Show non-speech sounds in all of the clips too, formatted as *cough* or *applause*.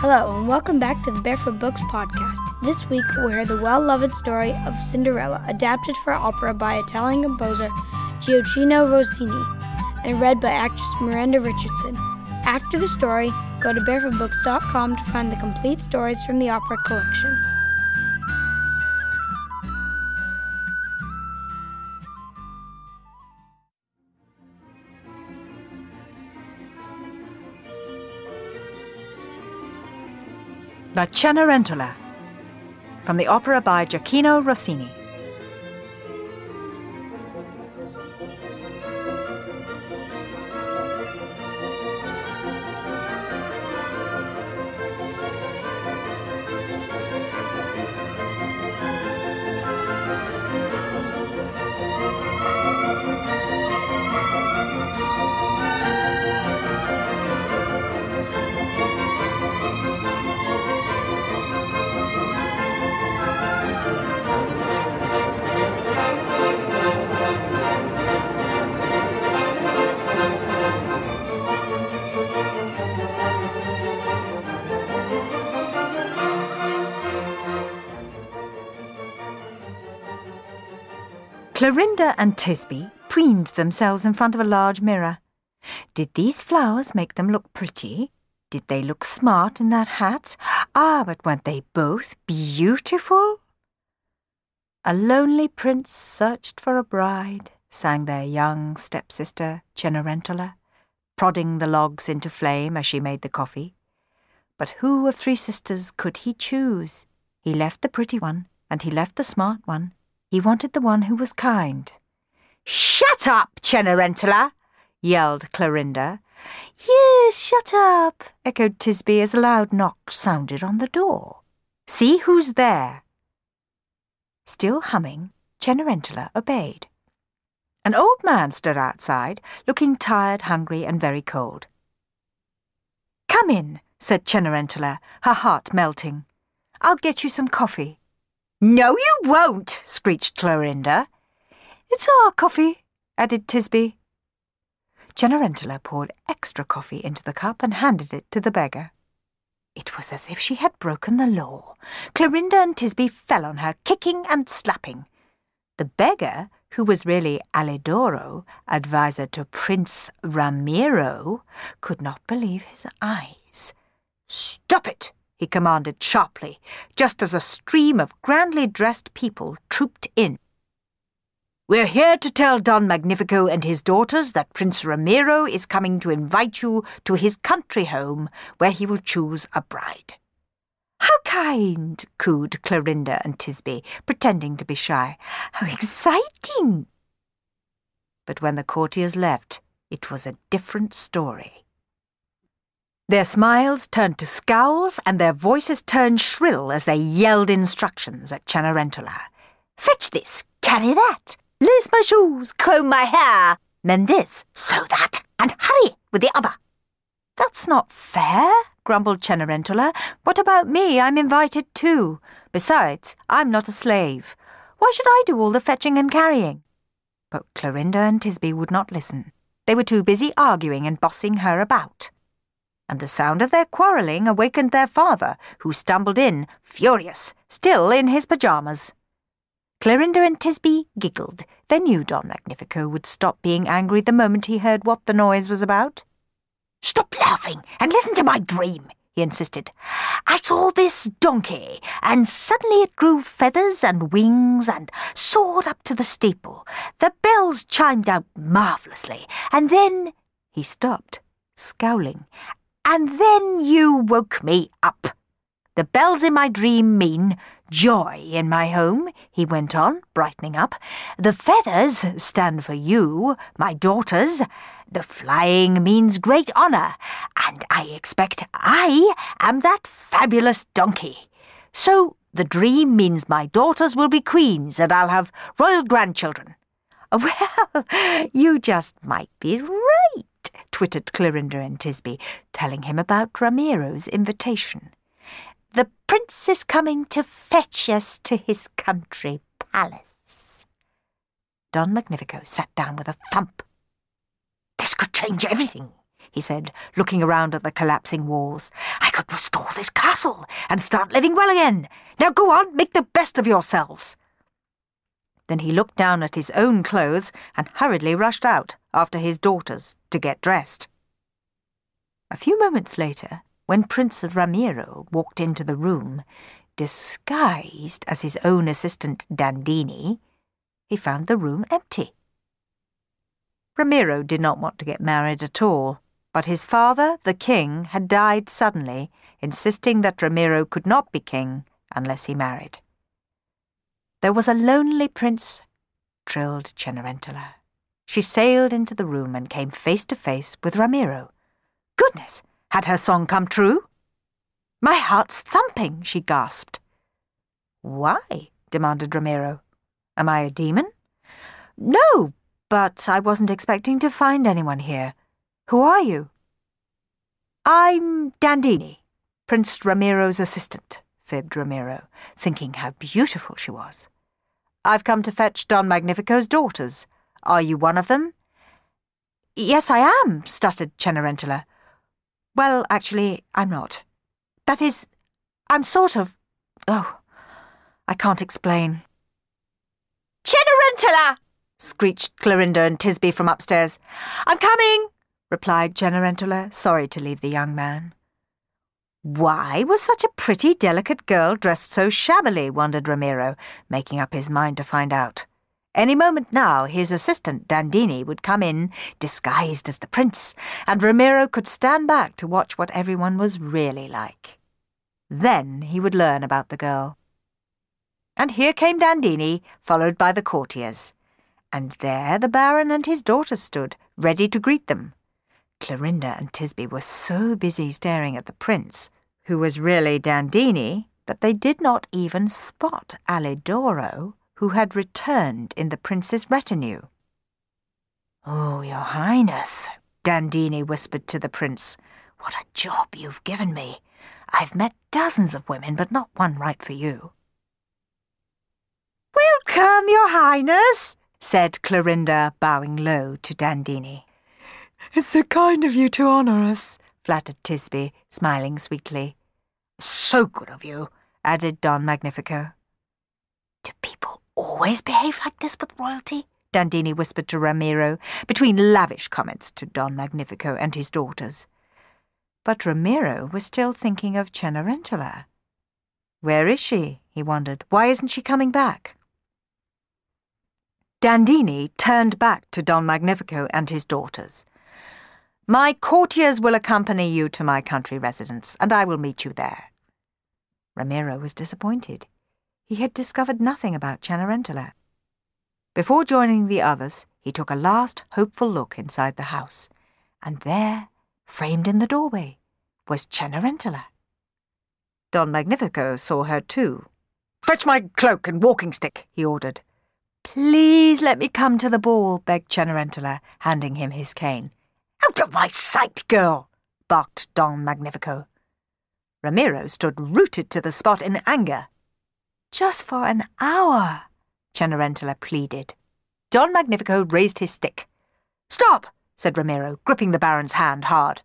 Hello, and welcome back to the Barefoot Books podcast. This week, we hear the well loved story of Cinderella, adapted for opera by Italian composer Gioacchino Rossini, and read by actress Miranda Richardson. After the story, go to barefootbooks.com to find the complete stories from the opera collection. La Cenerentola from the opera by Gioacchino Rossini. Clorinda and Tisby preened themselves in front of a large mirror. Did these flowers make them look pretty? Did they look smart in that hat? Ah, but weren't they both beautiful? A lonely prince searched for a bride, sang their young stepsister Cenerentola, prodding the logs into flame as she made the coffee. But who of three sisters could he choose? He left the pretty one, and he left the smart one. He wanted the one who was kind. Shut up, Cenerentola! yelled Clorinda. Yes, shut up, echoed Tisby as a loud knock sounded on the door. See who's there. Still humming, Cenerentola obeyed. An old man stood outside, looking tired, hungry, and very cold. Come in, said Cenerentola, her heart melting. I'll get you some coffee. No, you won't, screeched Clorinda. It's our coffee, added Tisby. Cenerentola poured extra coffee into the cup and handed it to the beggar. It was as if she had broken the law. Clorinda and Tisby fell on her, kicking and slapping. The beggar, who was really Alidoro, adviser to Prince Ramiro, could not believe his eyes. Stop it! He commanded sharply, just as a stream of grandly dressed people trooped in. We're here to tell Don Magnifico and his daughters that Prince Ramiro is coming to invite you to his country home, where he will choose a bride. How kind, cooed Clorinda and Tisby, pretending to be shy. How exciting! But when the courtiers left, it was a different story. Their smiles turned to scowls and their voices turned shrill as they yelled instructions at Cenerentola. Fetch this, carry that, lace my shoes, comb my hair, mend this, sew that, and hurry with the other. That's not fair, grumbled Cenerentola. What about me? I'm invited too. Besides, I'm not a slave. Why should I do all the fetching and carrying? But Clorinda and Tisby would not listen. They were too busy arguing and bossing her about and the sound of their quarrelling awakened their father, who stumbled in, furious, still in his pyjamas. Clorinda and Tisby giggled. They knew Don Magnifico would stop being angry the moment he heard what the noise was about. Stop laughing and listen to my dream, he insisted. I saw this donkey, and suddenly it grew feathers and wings and soared up to the steeple. The bells chimed out marvellously, and then he stopped, scowling, and then you woke me up. The bells in my dream mean joy in my home, he went on, brightening up. The feathers stand for you, my daughters. The flying means great honour, and I expect I am that fabulous donkey. So the dream means my daughters will be queens and I'll have royal grandchildren. *laughs* Well, you just might be twittered Clorinda and Tisby, telling him about Ramiro's invitation. The prince is coming to fetch us to his country palace. Don Magnifico sat down with a thump. This could change everything, he said, looking around at the collapsing walls. I could restore this castle and start living well again. Now go on, make the best of yourselves. Then he looked down at his own clothes and hurriedly rushed out after his daughters to get dressed. A few moments later, when Prince Ramiro walked into the room, disguised as his own assistant Dandini, he found the room empty. Ramiro did not want to get married at all, but his father, the king, had died suddenly, insisting that Ramiro could not be king unless he married. There was a lonely prince, trilled Cenerentola. She sailed into the room and came face to face with Ramiro. Goodness, had her song come true? My heart's thumping, she gasped. Why? demanded Ramiro. Am I a demon? No, but I wasn't expecting to find anyone here. Who are you? I'm Dandini, Prince Ramiro's assistant, fibbed Ramiro, thinking how beautiful she was. I've come to fetch Don Magnifico's daughters. Are you one of them? Yes, I am, stuttered Cenerentola. Well, actually, I'm not. That is, I'm sort of. Oh, I can't explain. Cenerentola! screeched Clorinda and Tisby from upstairs. I'm coming, replied Cenerentola, sorry to leave the young man. Why was such a pretty, delicate girl dressed so shabbily? wondered Ramiro, making up his mind to find out. Any moment now, his assistant Dandini would come in, disguised as the prince, and Ramiro could stand back to watch what everyone was really like. Then he would learn about the girl. And here came Dandini, followed by the courtiers. And there the Baron and his daughter stood, ready to greet them. Clorinda and Tisby were so busy staring at the prince, who was really Dandini, that they did not even spot Alidoro, who had returned in the prince's retinue. Oh, your highness, Dandini whispered to the prince. What a job you've given me. I've met dozens of women, but not one right for you. Welcome, your highness, said Clorinda, bowing low to Dandini. It's so kind of you to honour us, flattered Tisby, smiling sweetly. So good of you, added Don Magnifico. Do people always behave like this with royalty? Dandini whispered to Ramiro, between lavish comments to Don Magnifico and his daughters. But Ramiro was still thinking of Cenerentola. Where is she? he wondered. Why isn't she coming back? Dandini turned back to Don Magnifico and his daughters. My courtiers will accompany you to my country residence, and I will meet you there. Ramiro was disappointed. He had discovered nothing about Cenerentola. Before joining the others, he took a last hopeful look inside the house, and there, framed in the doorway, was Cenerentola. Don Magnifico saw her too. Fetch my cloak and walking stick, he ordered. Please let me come to the ball, begged Cenerentola, handing him his cane. Out of my sight, girl, barked Don Magnifico. Ramiro stood rooted to the spot in anger. Just for an hour, Cenerentola pleaded. Don Magnifico raised his stick. Stop, said Ramiro, gripping the Baron's hand hard.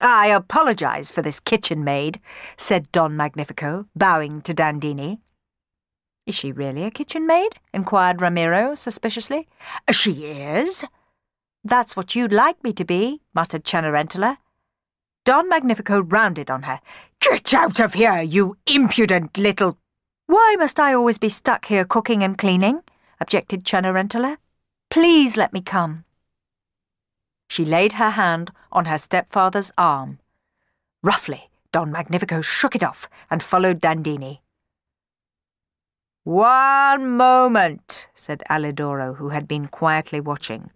I apologize for this kitchen maid, said Don Magnifico, bowing to Dandini. Is she really a kitchen maid? inquired Ramiro suspiciously. She is. That's what you'd like me to be, muttered Cenerentola. Don Magnifico rounded on her. Get out of here, you impudent little why must I always be stuck here cooking and cleaning? objected Cenerentola. Please let me come. She laid her hand on her stepfather's arm. Roughly, Don Magnifico shook it off and followed Dandini. One moment, said Alidoro, who had been quietly watching.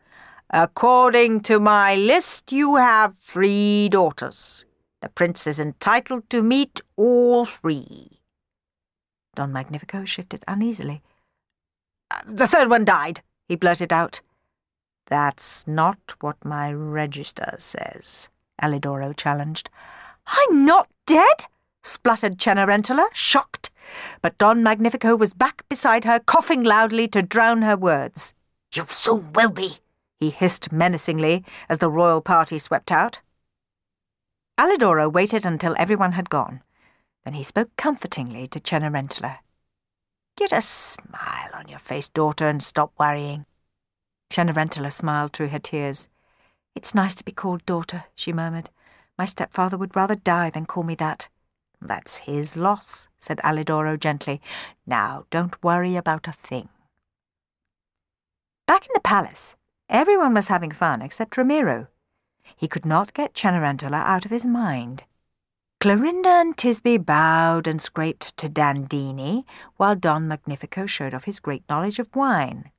According to my list, you have three daughters. The prince is entitled to meet all three. Don Magnifico shifted uneasily. Uh, the third one died, he blurted out. That's not what my register says, Alidoro challenged. I'm not dead, spluttered Cenerentola, shocked. But Don Magnifico was back beside her, coughing loudly to drown her words. You soon will be, he hissed menacingly as the royal party swept out. Alidoro waited until everyone had gone. Then he spoke comfortingly to Cenerentola. Get a smile on your face, daughter, and stop worrying. Cenerentola smiled through her tears. It's nice to be called daughter, she murmured. My stepfather would rather die than call me that. That's his loss, said Alidoro gently. Now, don't worry about a thing. Back in the palace, everyone was having fun except Ramiro. He could not get Cenerentola out of his mind. Clorinda and Tisby bowed and scraped to Dandini, while Don Magnifico showed off his great knowledge of wine.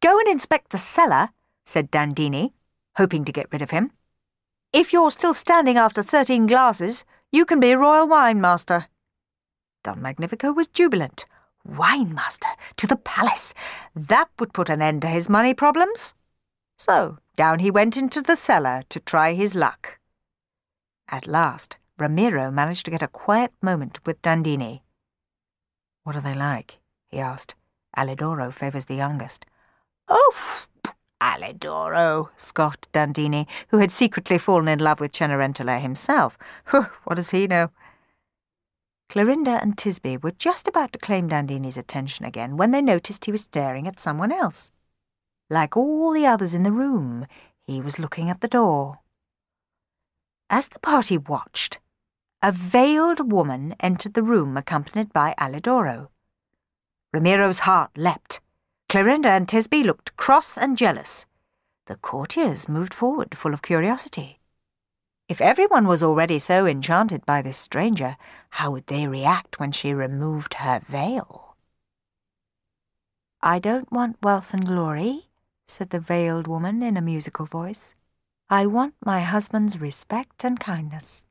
Go and inspect the cellar, said Dandini, hoping to get rid of him. If you're still standing after thirteen glasses, you can be royal wine master. Don Magnifico was jubilant. Wine master to the palace. That would put an end to his money problems. So down he went into the cellar to try his luck. At last, Ramiro managed to get a quiet moment with Dandini. What are they like? he asked. Alidoro favours the youngest. Oh, Alidoro, scoffed Dandini, who had secretly fallen in love with Cenerentola himself. *laughs* what does he know? Clorinda and Tisby were just about to claim Dandini's attention again when they noticed he was staring at someone else. Like all the others in the room, he was looking at the door. As the party watched, a veiled woman entered the room accompanied by Alidoro. Ramiro's heart leapt. Clorinda and Tisby looked cross and jealous. The courtiers moved forward, full of curiosity. If everyone was already so enchanted by this stranger, how would they react when she removed her veil? I don't want wealth and glory, said the veiled woman in a musical voice. I want my husband's respect and kindness.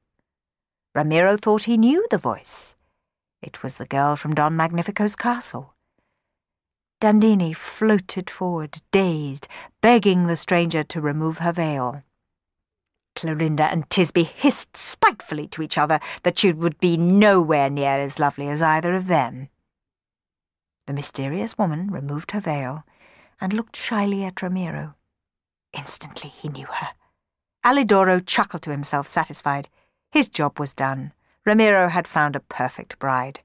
Ramiro thought he knew the voice. It was the girl from Don Magnifico's castle. Dandini floated forward, dazed, begging the stranger to remove her veil. Clorinda and Tisby hissed spitefully to each other that she would be nowhere near as lovely as either of them. The mysterious woman removed her veil and looked shyly at Ramiro. Instantly he knew her. Alidoro chuckled to himself, satisfied. His job was done. Ramiro had found a perfect bride.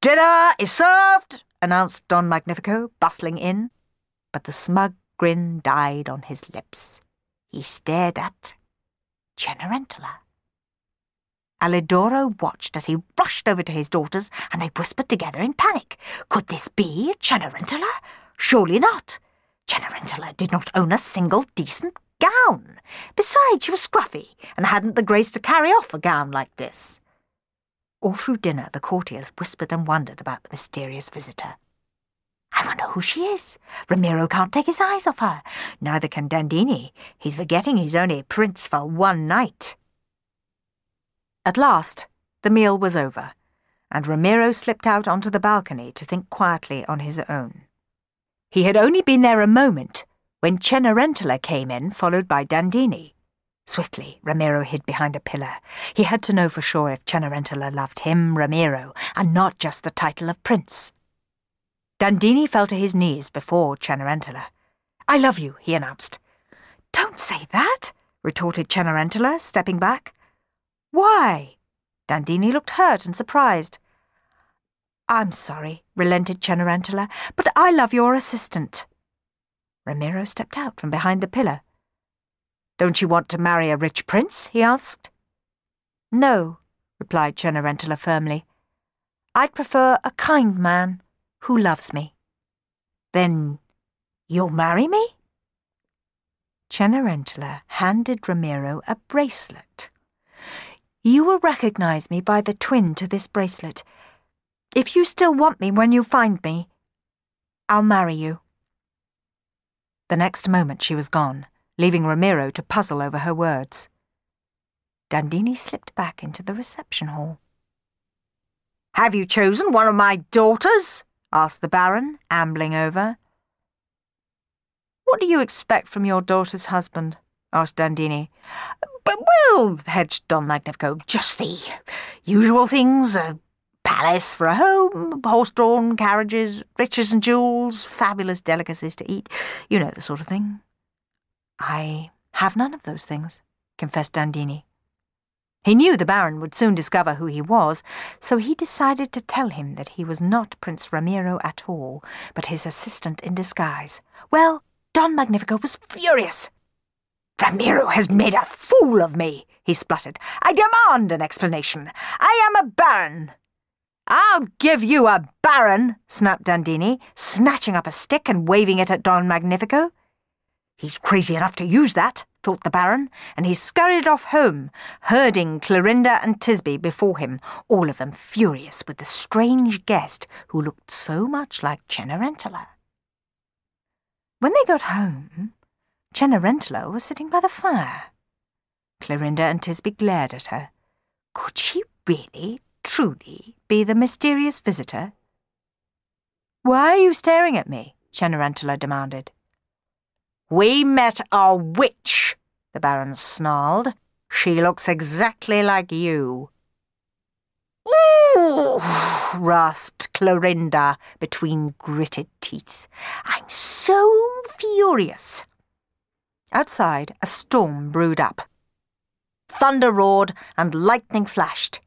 Dinner is served, announced Don Magnifico, bustling in. But the smug grin died on his lips. He stared at Cenerentola. Alidoro watched as he rushed over to his daughters, and they whispered together in panic. Could this be Cenerentola? Surely not. Cenerentola did not own a single decent gown. Besides, she was scruffy and hadn't the grace to carry off a gown like this. All through dinner, the courtiers whispered and wondered about the mysterious visitor. I wonder who she is. Ramiro can't take his eyes off her. Neither can Dandini. He's forgetting he's only prince for one night. At last, the meal was over, and Ramiro slipped out onto the balcony to think quietly on his own. He had only been there a moment when Cenerentola came in, followed by Dandini. Swiftly, Ramiro hid behind a pillar. He had to know for sure if Cenerentola loved him, Ramiro, and not just the title of prince. Dandini fell to his knees before Cenerentola. I love you, he announced. Don't say that, retorted Cenerentola, stepping back. Why? Dandini looked hurt and surprised. I'm sorry, relented Cenerentola, but I love your assistant. Ramiro stepped out from behind the pillar. Don't you want to marry a rich prince? he asked. No, replied Cenerentola firmly. I'd prefer a kind man who loves me. Then you'll marry me? Cenerentola handed Ramiro a bracelet. You will recognize me by the twin to this bracelet. If you still want me when you find me, I'll marry you. The next moment she was gone, leaving Ramiro to puzzle over her words. Dandini slipped back into the reception hall. Have you chosen one of my daughters? Asked the Baron, ambling over. What do you expect from your daughter's husband? asked Dandini. But Well, hedged Don Magnifico, just the usual things, a palace for a home, horse-drawn carriages, riches and jewels, fabulous delicacies to eat. You know the sort of thing. I have none of those things, confessed Dandini. He knew the Baron would soon discover who he was, so he decided to tell him that he was not Prince Ramiro at all, but his assistant in disguise. Well, Don Magnifico was furious. Ramiro has made a fool of me, he spluttered. I demand an explanation. I am a baron. I'll give you a baron, snapped Dandini, snatching up a stick and waving it at Don Magnifico. He's crazy enough to use that, thought the Baron, and he scurried off home, herding Clorinda and Tisby before him, all of them furious with the strange guest who looked so much like Cenerentola. When they got home, Cenerentola was sitting by the fire. Clorinda and Tisby glared at her. Could she really, truly, be the mysterious visitor? Why are you staring at me? Cenerentola demanded. We met a witch, the Baron snarled. She looks exactly like you. Ooh, rasped Clorinda between gritted teeth. I'm so furious. Outside, a storm brewed up. Thunder roared and lightning flashed.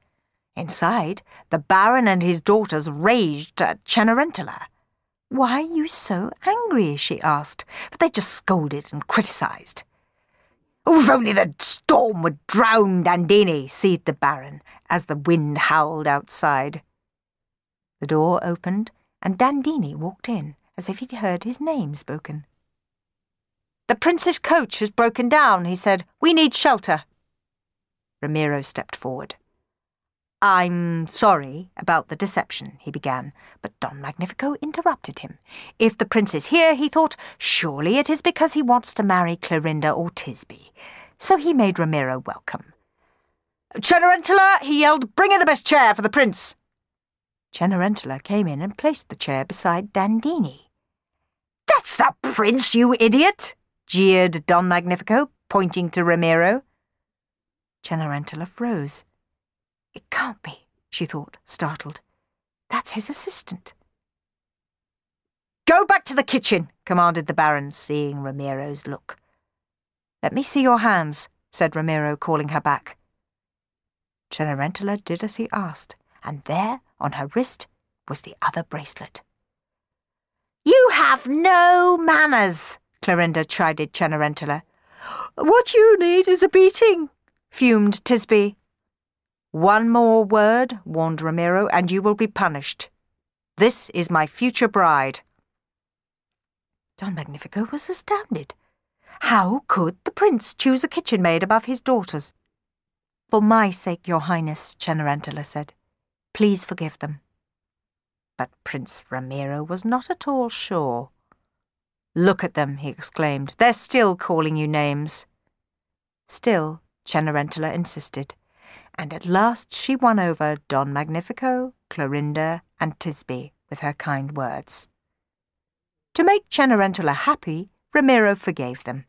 Inside, the Baron and his daughters raged at Cenerentola. Why are you so angry? she asked, but they just scolded and criticised. Oh, if only the storm would drown Dandini, seethed the Baron as the wind howled outside. The door opened, and Dandini walked in as if he'd heard his name spoken. The prince's coach has broken down, he said. We need shelter. Ramiro stepped forward. I'm sorry about the deception, he began, but Don Magnifico interrupted him. If the prince is here, he thought, surely it is because he wants to marry Clorinda or Tisby. So he made Ramiro welcome. Cenerentola, he yelled, bring in the best chair for the prince. Cenerentola came in and placed the chair beside Dandini. That's the prince, you idiot! jeered Don Magnifico, pointing to Ramiro. Cenerentola froze. It can't be, she thought, startled. That's his assistant. Go back to the kitchen, commanded the Baron, seeing Ramiro's look. Let me see your hands, said Ramiro, calling her back. Cenerentola did as he asked, and there, on her wrist, was the other bracelet. You have no manners, Clorinda chided Cenerentola. What you need is a beating, fumed Tisby. One more word, warned Ramiro, and you will be punished. This is my future bride. Don Magnifico was astounded. How could the prince choose a kitchen maid above his daughters? For my sake, your highness, Cenerentola said. Please forgive them. But Prince Ramiro was not at all sure. Look at them, he exclaimed. They're still calling you names. Still, Cenerentola insisted and at last she won over Don Magnifico, Clorinda, and Tisby with her kind words. To make Cenerentola happy, Ramiro forgave them.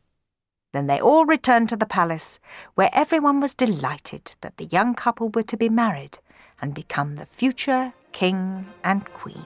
Then they all returned to the palace, where everyone was delighted that the young couple were to be married and become the future king and queen.